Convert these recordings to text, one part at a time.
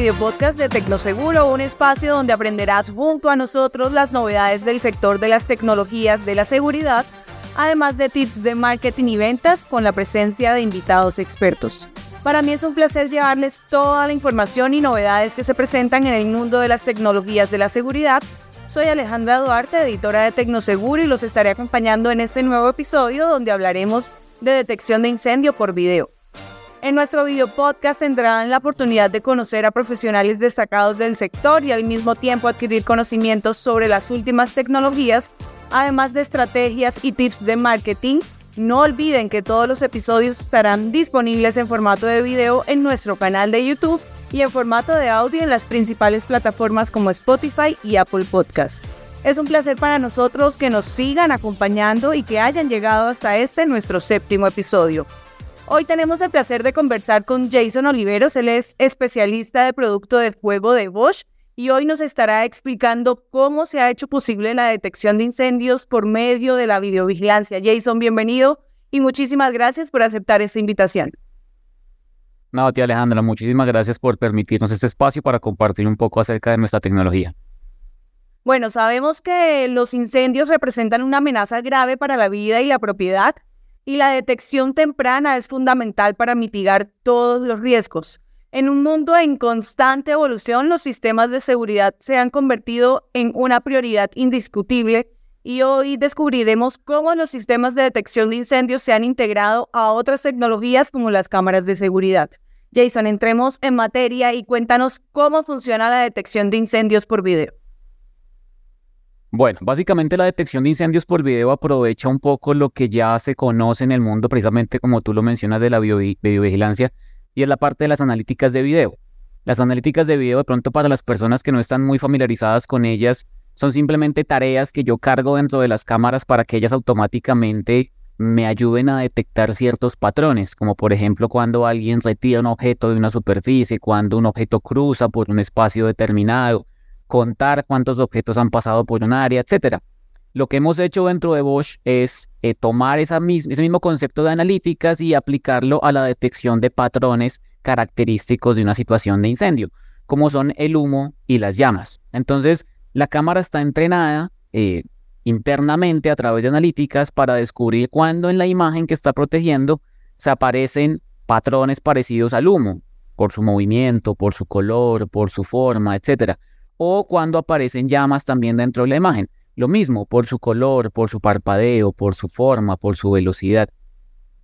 Video podcast de Tecnoseguro, un espacio donde aprenderás junto a nosotros las novedades del sector de las tecnologías de la seguridad, además de tips de marketing y ventas con la presencia de invitados expertos. Para mí es un placer llevarles toda la información y novedades que se presentan en el mundo de las tecnologías de la seguridad. Soy Alejandra Duarte, editora de Tecnoseguro, y los estaré acompañando en este nuevo episodio donde hablaremos de detección de incendio por video. En nuestro video podcast tendrán la oportunidad de conocer a profesionales destacados del sector y al mismo tiempo adquirir conocimientos sobre las últimas tecnologías, además de estrategias y tips de marketing. No olviden que todos los episodios estarán disponibles en formato de video en nuestro canal de YouTube y en formato de audio en las principales plataformas como Spotify y Apple Podcasts. Es un placer para nosotros que nos sigan acompañando y que hayan llegado hasta este nuestro séptimo episodio. Hoy tenemos el placer de conversar con Jason Oliveros, él es especialista de producto de fuego de Bosch y hoy nos estará explicando cómo se ha hecho posible la detección de incendios por medio de la videovigilancia. Jason, bienvenido y muchísimas gracias por aceptar esta invitación. No, tía Alejandra, muchísimas gracias por permitirnos este espacio para compartir un poco acerca de nuestra tecnología. Bueno, sabemos que los incendios representan una amenaza grave para la vida y la propiedad, y la detección temprana es fundamental para mitigar todos los riesgos. En un mundo en constante evolución, los sistemas de seguridad se han convertido en una prioridad indiscutible y hoy descubriremos cómo los sistemas de detección de incendios se han integrado a otras tecnologías como las cámaras de seguridad. Jason, entremos en materia y cuéntanos cómo funciona la detección de incendios por video. Bueno, básicamente la detección de incendios por video aprovecha un poco lo que ya se conoce en el mundo, precisamente como tú lo mencionas de la videovigilancia, y es la parte de las analíticas de video. Las analíticas de video, de pronto para las personas que no están muy familiarizadas con ellas, son simplemente tareas que yo cargo dentro de las cámaras para que ellas automáticamente me ayuden a detectar ciertos patrones, como por ejemplo cuando alguien retira un objeto de una superficie, cuando un objeto cruza por un espacio determinado, contar cuántos objetos han pasado por un área, etcétera. Lo que hemos hecho dentro de Bosch es eh, tomar ese mismo concepto de analíticas y aplicarlo a la detección de patrones característicos de una situación de incendio, como son el humo y las llamas. Entonces, la cámara está entrenada eh, internamente a través de analíticas para descubrir cuándo en la imagen que está protegiendo se aparecen patrones parecidos al humo, por su movimiento, por su color, por su forma, etcétera o cuando aparecen llamas también dentro de la imagen. Lo mismo, por su color, por su parpadeo, por su forma, por su velocidad.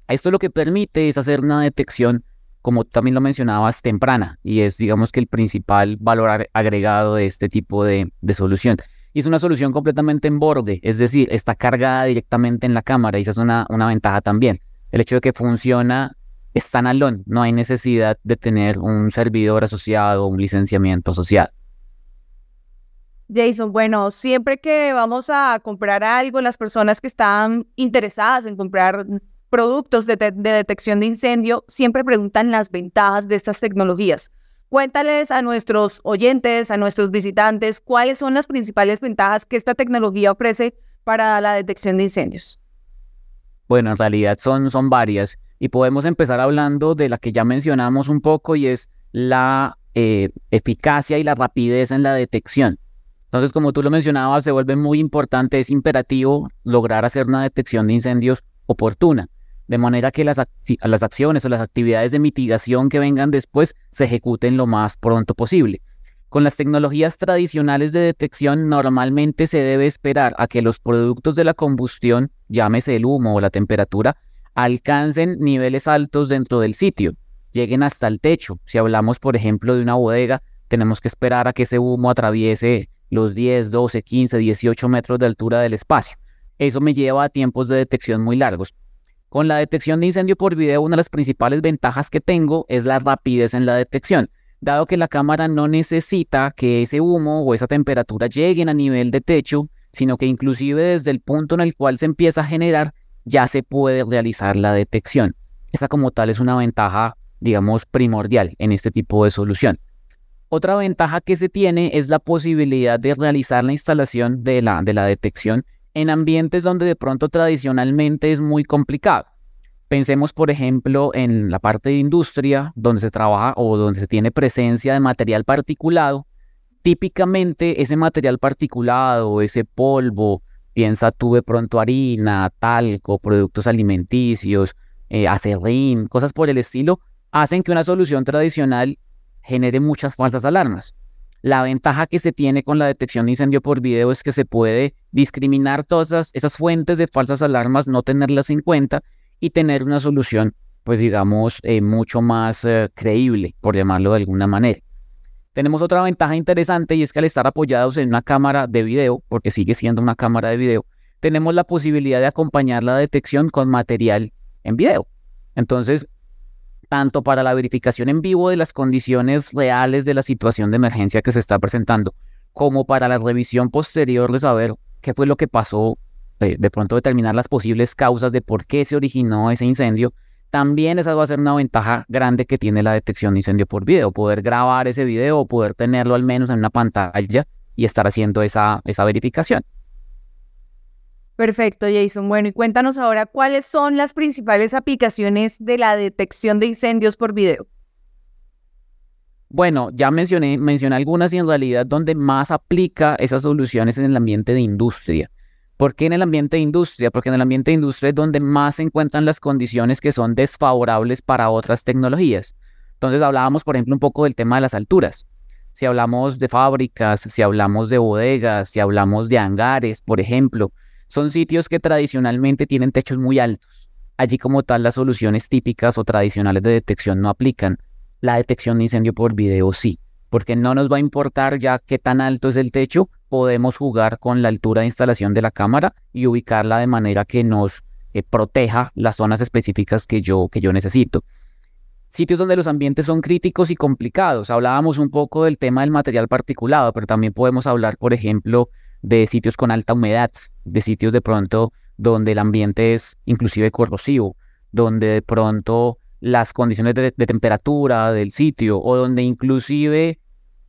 Esto lo que permite es hacer una detección, como también lo mencionabas, temprana, y es, digamos que el principal valor agregado de este tipo de, solución. Y es una solución completamente en borde, es decir, está cargada directamente en la cámara, y esa es una, una ventaja también. El hecho de que funciona standalone, no hay necesidad de tener un servidor asociado, un licenciamiento asociado. Jason, bueno, siempre que vamos a comprar algo, las personas que están interesadas en comprar productos de, detección de incendio siempre preguntan las ventajas de estas tecnologías. Cuéntales a nuestros oyentes, a nuestros visitantes, cuáles son las principales ventajas que esta tecnología ofrece para la detección de incendios. Bueno, en realidad son, son varias y podemos empezar hablando de la que ya mencionamos un poco y es la eh, eficacia y la rapidez en la detección. Entonces, como tú lo mencionabas, se vuelve muy importante, es imperativo lograr hacer una detección de incendios oportuna, de manera que las, las acciones o las actividades de mitigación que vengan después se ejecuten lo más pronto posible. Con las tecnologías tradicionales de detección, normalmente se debe esperar a que los productos de la combustión, llámese el humo o la temperatura, alcancen niveles altos dentro del sitio, lleguen hasta el techo. Si hablamos, por ejemplo, de una bodega, tenemos que esperar a que ese humo atraviese los 10, 12, 15, 18 metros de altura del espacio. Eso me lleva a tiempos de detección muy largos. Con la detección de incendio por video, una de las principales ventajas que tengo es la rapidez en la detección, dado que la cámara no necesita que ese humo o esa temperatura lleguen a nivel de techo, sino que inclusive desde el punto en el cual se empieza a generar, ya se puede realizar la detección. Esta como tal es una ventaja, digamos, primordial en este tipo de solución. Otra ventaja que se tiene es la posibilidad de realizar la instalación de la, de la detección en ambientes donde de pronto tradicionalmente es muy complicado. Pensemos, por ejemplo, en la parte de industria, donde se trabaja o donde se tiene presencia de material particulado. Típicamente ese material particulado, ese polvo, piensa tú de pronto harina, talco, productos alimenticios, eh, acerrín, cosas por el estilo, hacen que una solución tradicional genere muchas falsas alarmas. La ventaja que se tiene con la detección de incendio por video es que se puede discriminar todas esas, fuentes de falsas alarmas, no tenerlas en cuenta y tener una solución, pues digamos, eh, mucho más eh, creíble, por llamarlo de alguna manera. Tenemos otra ventaja interesante y es que al estar apoyados en una cámara de video, porque sigue siendo una cámara de video, tenemos la posibilidad de acompañar la detección con material en video. Entonces, tanto para la verificación en vivo de las condiciones reales de la situación de emergencia que se está presentando, como para la revisión posterior de saber qué fue lo que pasó eh, de pronto determinar las posibles causas de por qué se originó ese incendio, también esa va a ser una ventaja grande que tiene la detección de incendio por video, poder grabar ese video o poder tenerlo al menos en una pantalla y estar haciendo esa, esa verificación. Perfecto, Jason. Bueno, y cuéntanos ahora cuáles son las principales aplicaciones de la detección de incendios por video. Bueno, ya mencioné, mencioné algunas y en realidad donde más aplica esas soluciones es en el ambiente de industria. ¿Por qué en el ambiente de industria? Porque en el ambiente de industria es donde más se encuentran las condiciones que son desfavorables para otras tecnologías. Entonces hablábamos, por ejemplo, un poco del tema de las alturas. Si hablamos de fábricas, si hablamos de bodegas, si hablamos de hangares, por ejemplo, son sitios que tradicionalmente tienen techos muy altos. Allí como tal las soluciones típicas o tradicionales de detección no aplican. La detección de incendio por video sí, porque no nos va a importar ya qué tan alto es el techo, podemos jugar con la altura de instalación de la cámara y ubicarla de manera que nos eh, proteja las zonas específicas que yo, que yo necesito. Sitios donde los ambientes son críticos y complicados. Hablábamos un poco del tema del material particulado, pero también podemos hablar, por ejemplo, de sitios con alta humedad, de sitios de pronto donde el ambiente es inclusive corrosivo, donde de pronto las condiciones de, temperatura del sitio o donde inclusive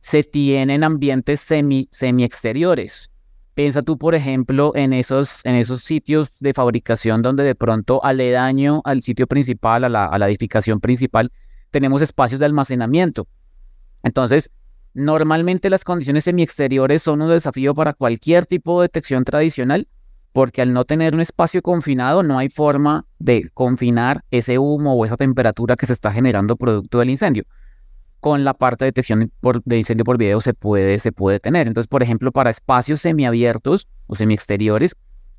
se tienen ambientes semi, semi exteriores. Piensa tú, por ejemplo, en esos, en esos sitios de fabricación donde de pronto aledaño al sitio principal, a la, a la edificación principal, tenemos espacios de almacenamiento. Entonces, normalmente las condiciones semi-exteriores son un desafío para cualquier tipo de detección tradicional, porque al no tener un espacio confinado no hay forma de confinar ese humo o esa temperatura que se está generando producto del incendio con la parte de detección de incendio por video se puede, se puede tener. Entonces, por ejemplo, para espacios semiabiertos o semiexteriores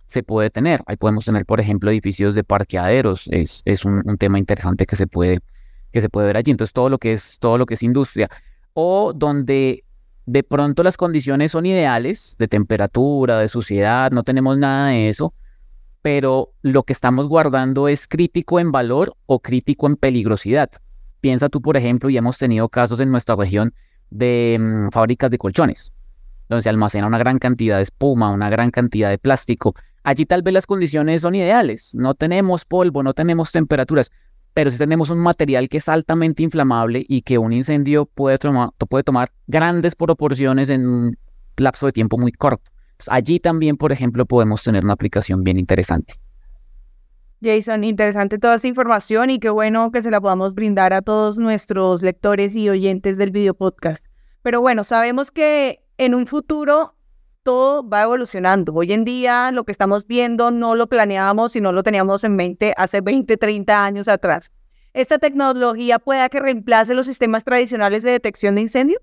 se puede tener. Ahí podemos tener, por ejemplo, edificios de parqueaderos. Es, es un, tema interesante que se, puede, que se puede ver allí. Entonces, todo lo que es, todo lo que es industria. O donde de pronto las condiciones son ideales de temperatura, de suciedad, no tenemos nada de eso, pero lo que estamos guardando es crítico en valor o crítico en peligrosidad. Piensa tú, por ejemplo, y hemos tenido casos en nuestra región de mm, fábricas de colchones, donde se almacena una gran cantidad de espuma, una gran cantidad de plástico. Allí tal vez las condiciones son ideales, no tenemos polvo, no tenemos temperaturas, pero sí tenemos un material que es altamente inflamable y que un incendio puede, puede tomar grandes proporciones en un lapso de tiempo muy corto. allí también, por ejemplo, podemos tener una aplicación bien interesante. Jason, interesante toda esta información y qué bueno que se la podamos brindar a todos nuestros lectores y oyentes del video podcast. Pero bueno, sabemos que en un futuro todo va evolucionando. Hoy en día lo que estamos viendo no lo planeábamos y no lo teníamos en mente hace 20, 30 años atrás. ¿Esta tecnología pueda que reemplace los sistemas tradicionales de detección de incendio?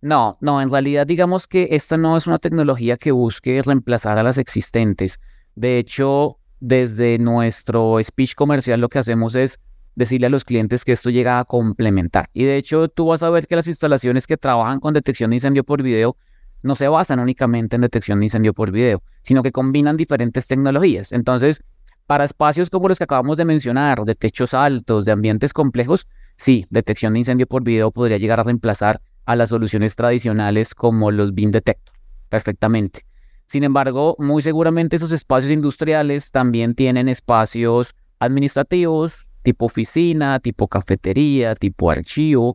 No, no, en realidad digamos que esta no es una tecnología que busque reemplazar a las existentes. De hecho, desde nuestro speech comercial lo que hacemos es decirle a los clientes que esto llega a complementar. Y de hecho, tú vas a ver que las instalaciones que trabajan con detección de incendio por video no se basan únicamente en detección de incendio por video, sino que combinan diferentes tecnologías. Entonces, para espacios como los que acabamos de mencionar, de techos altos, de ambientes complejos, sí, detección de incendio por video podría llegar a reemplazar a las soluciones tradicionales como los BIM Detector perfectamente. Sin embargo, muy seguramente esos espacios industriales también tienen espacios administrativos, tipo oficina, tipo cafetería, tipo archivo,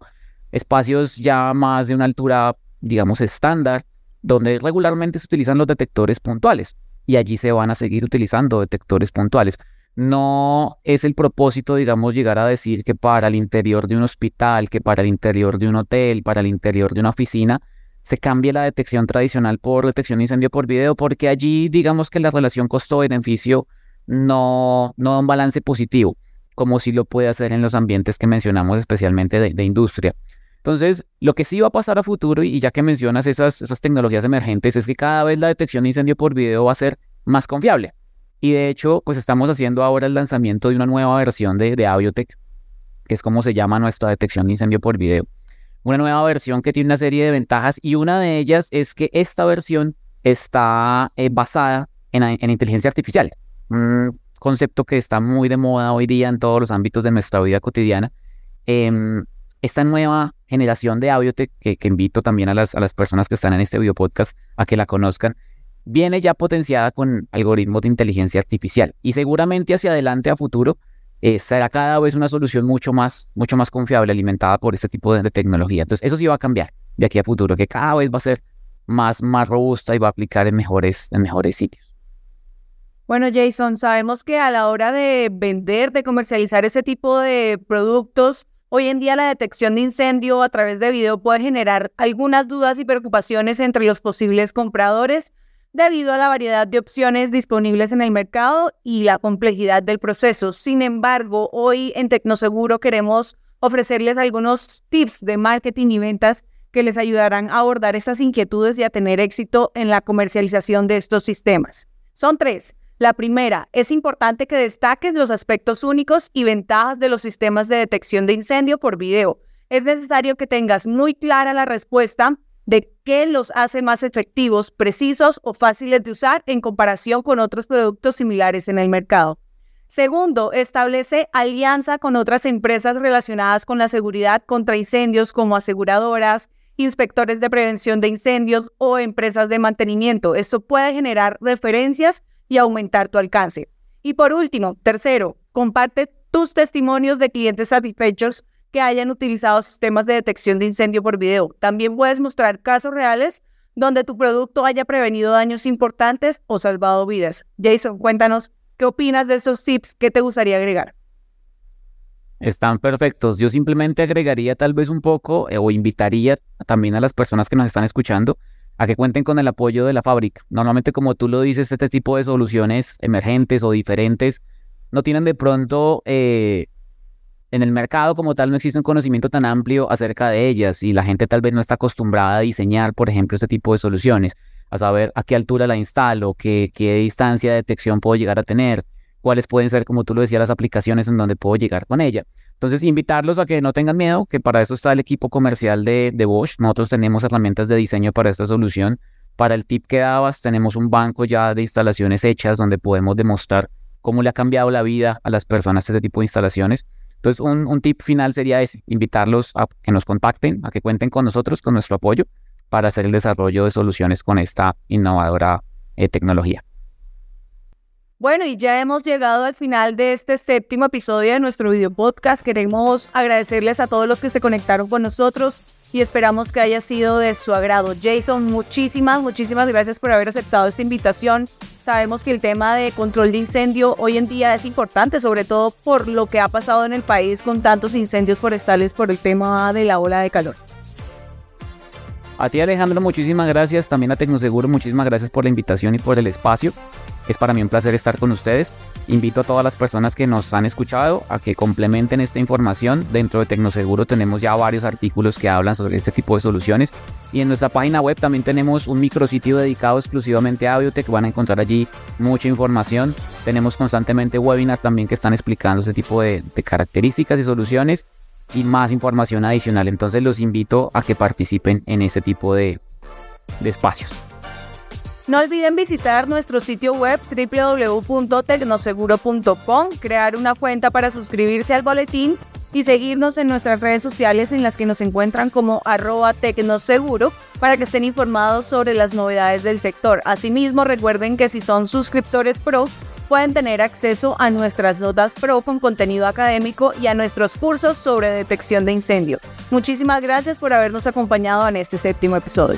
espacios ya más de una altura, digamos, estándar, donde regularmente se utilizan los detectores puntuales y allí se van a seguir utilizando detectores puntuales. no es el propósito, digamos, llegar a decir que para el interior de un hospital, que para el interior de un hotel, para el interior de una oficina, se cambie la detección tradicional por detección de incendio por video, porque allí, digamos que la relación costo-beneficio no, no da un balance positivo, como si lo puede hacer en los ambientes que mencionamos, especialmente de, industria. Entonces, lo que sí va a pasar a futuro, y ya que mencionas esas, esas tecnologías emergentes, es que cada vez la detección de incendio por video va a ser más confiable. Y de hecho, pues estamos haciendo ahora el lanzamiento de una nueva versión de, de Aviotech, que es como se llama nuestra detección de incendio por video. Una nueva versión que tiene una serie de ventajas y una de ellas es que esta versión está eh, basada en, en, inteligencia artificial, un concepto que está muy de moda hoy día en todos los ámbitos de nuestra vida cotidiana. Em, esta nueva generación de Aviotech, que, invito también a las, a las personas que están en este video podcast a que la conozcan, viene ya potenciada con algoritmos de inteligencia artificial y seguramente hacia adelante a futuro eh, será cada vez una solución mucho más, mucho más confiable alimentada por este tipo de, tecnología. Entonces eso sí va a cambiar de aquí a futuro, que cada vez va a ser más, más robusta y va a aplicar en mejores, en mejores sitios. Bueno, Jason, sabemos que a la hora de vender, de comercializar ese tipo de productos, hoy en día la detección de incendio a través de video puede generar algunas dudas y preocupaciones entre los posibles compradores debido a la variedad de opciones disponibles en el mercado y la complejidad del proceso. Sin embargo, hoy en Tecnoseguro queremos ofrecerles algunos tips de marketing y ventas que les ayudarán a abordar estas inquietudes y a tener éxito en la comercialización de estos sistemas. Son tres. La primera, es importante que destaques los aspectos únicos y ventajas de los sistemas de detección de incendio por video. Es necesario que tengas muy clara la respuesta de qué los hace más efectivos, precisos o fáciles de usar en comparación con otros productos similares en el mercado. Segundo, establece alianza con otras empresas relacionadas con la seguridad contra incendios como aseguradoras, inspectores de prevención de incendios o empresas de mantenimiento. Esto puede generar referencias y aumentar tu alcance. Y por último, tercero, comparte tus testimonios de clientes satisfechos que hayan utilizado sistemas de detección de incendio por video. También puedes mostrar casos reales donde tu producto haya prevenido daños importantes o salvado vidas. Jason, cuéntanos, ¿qué opinas de esos tips? ¿Qué te gustaría agregar? Están perfectos. Yo simplemente agregaría tal vez un poco eh, o invitaría también a las personas que nos están escuchando a que cuenten con el apoyo de la fábrica. Normalmente, como tú lo dices, este tipo de soluciones emergentes o diferentes no tienen de pronto eh, en el mercado como tal no existe un conocimiento tan amplio acerca de ellas y la gente tal vez no está acostumbrada a diseñar, por ejemplo, este tipo de soluciones, a saber a qué altura la instalo, qué, qué distancia de detección puedo llegar a tener, cuáles pueden ser, como tú lo decías, las aplicaciones en donde puedo llegar con ella. Entonces, invitarlos a que no tengan miedo, que para eso está el equipo comercial de, Bosch. Nosotros tenemos herramientas de diseño para esta solución. Para el tip que dabas, tenemos un banco ya de instalaciones hechas donde podemos demostrar cómo le ha cambiado la vida a las personas este tipo de instalaciones. Entonces, un, tip final sería ese, invitarlos a que nos contacten, a que cuenten con nosotros, con nuestro apoyo, para hacer el desarrollo de soluciones con esta innovadora eh, tecnología. Bueno, y ya hemos llegado al final de este séptimo episodio de nuestro video podcast. Queremos agradecerles a todos los que se conectaron con nosotros y esperamos que haya sido de su agrado. Jason, muchísimas, muchísimas gracias por haber aceptado esta invitación. Sabemos que el tema de control de incendio hoy en día es importante, sobre todo por lo que ha pasado en el país con tantos incendios forestales por el tema de la ola de calor. A ti Alejandro, muchísimas gracias. También a Tecnoseguro, muchísimas gracias por la invitación y por el espacio. Es para mí un placer estar con ustedes. Invito a todas las personas que nos han escuchado a que complementen esta información. Dentro de Tecnoseguro tenemos ya varios artículos que hablan sobre este tipo de soluciones. Y en nuestra página web también tenemos un micrositio dedicado exclusivamente a Audiotech. Van a encontrar allí mucha información. Tenemos constantemente webinars también que están explicando este tipo de, características y soluciones y más información adicional. Entonces los invito a que participen en este tipo de espacios. No olviden visitar nuestro sitio web www.tecnoseguro.com, crear una cuenta para suscribirse al boletín y seguirnos en nuestras redes sociales en las que nos encuentran como arroba tecnoseguro para que estén informados sobre las novedades del sector. Asimismo, recuerden que si son suscriptores pro, pueden tener acceso a nuestras notas pro con contenido académico y a nuestros cursos sobre detección de incendio. Muchísimas gracias por habernos acompañado en este séptimo episodio.